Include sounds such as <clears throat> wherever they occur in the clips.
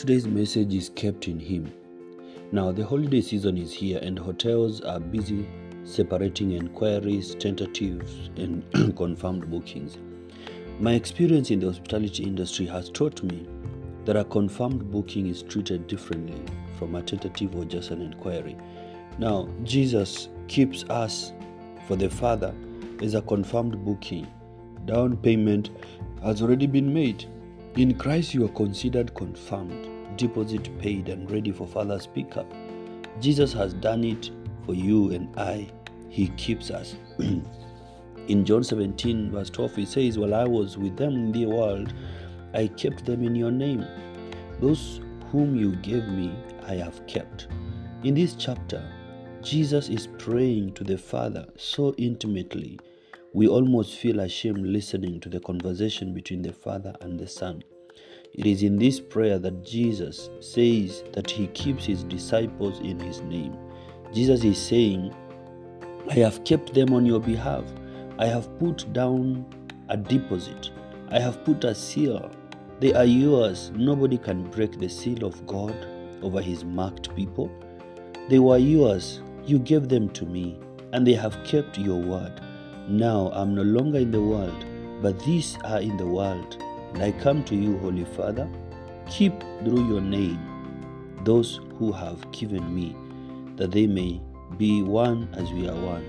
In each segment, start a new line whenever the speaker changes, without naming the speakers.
today's message is kept in Him. Now, the holiday season is here, and hotels are busy separating inquiries, tentatives, and <clears throat> confirmed bookings. My experience in the hospitality industry has taught me that a confirmed booking is treated differently from a tentative or just an inquiry. Now, Jesus keeps us for the Father is a confirmed booking. Down payment has already been made. In Christ, you are considered confirmed, deposit paid, and ready for Father's pickup. Jesus has done it for you and I. He keeps us. <clears throat> in John 17, verse 12, he says, While I was with them in the world, I kept them in your name. Those whom you gave me, I have kept. In this chapter, Jesus is praying to the Father so intimately, we almost feel ashamed listening to the conversation between the Father and the Son. It is in this prayer that Jesus says that he keeps his disciples in his name. Jesus is saying, I have kept them on your behalf. I have put down a deposit. I have put a seal. They are yours. Nobody can break the seal of God over his marked people. They were yours. You gave them to me, and they have kept your word. Now I'm no longer in the world, but these are in the world. And I come to you, Holy Father. Keep through your name those who have given me, that they may be one as we are one.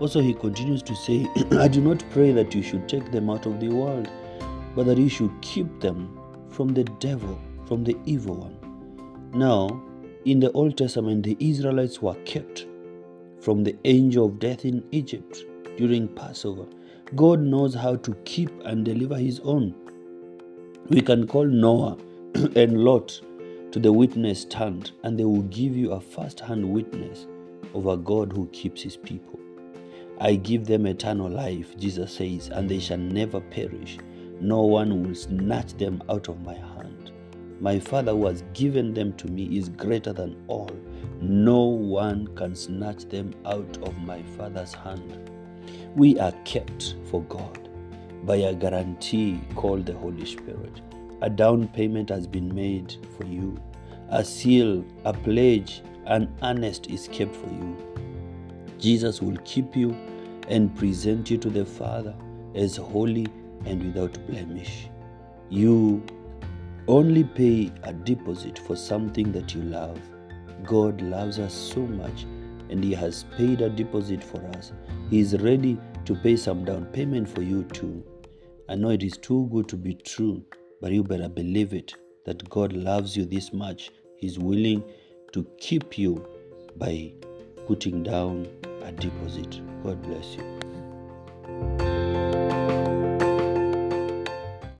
Also, he continues to say, <clears throat> I do not pray that you should take them out of the world, but that you should keep them from the devil, from the evil one. Now, in the Old Testament, the Israelites were kept from the angel of death in Egypt during Passover. God knows how to keep and deliver his own. We can call Noah <clears throat> and Lot to the witness stand, and they will give you a first hand witness of a God who keeps his people. I give them eternal life, Jesus says, and they shall never perish. No one will snatch them out of my hand. My Father who has given them to me is greater than all. No one can snatch them out of my Father's hand. We are kept for God by a guarantee called the Holy Spirit. A down payment has been made for you. A seal, a pledge, an earnest is kept for you. Jesus will keep you and present you to the Father as holy and without blemish. You only pay a deposit for something that you love. God loves us so much and He has paid a deposit for us. He is ready to pay some down payment for you too. I know it is too good to be true, but you better believe it that God loves you this much. He's willing to keep you by putting down a deposit. God bless you.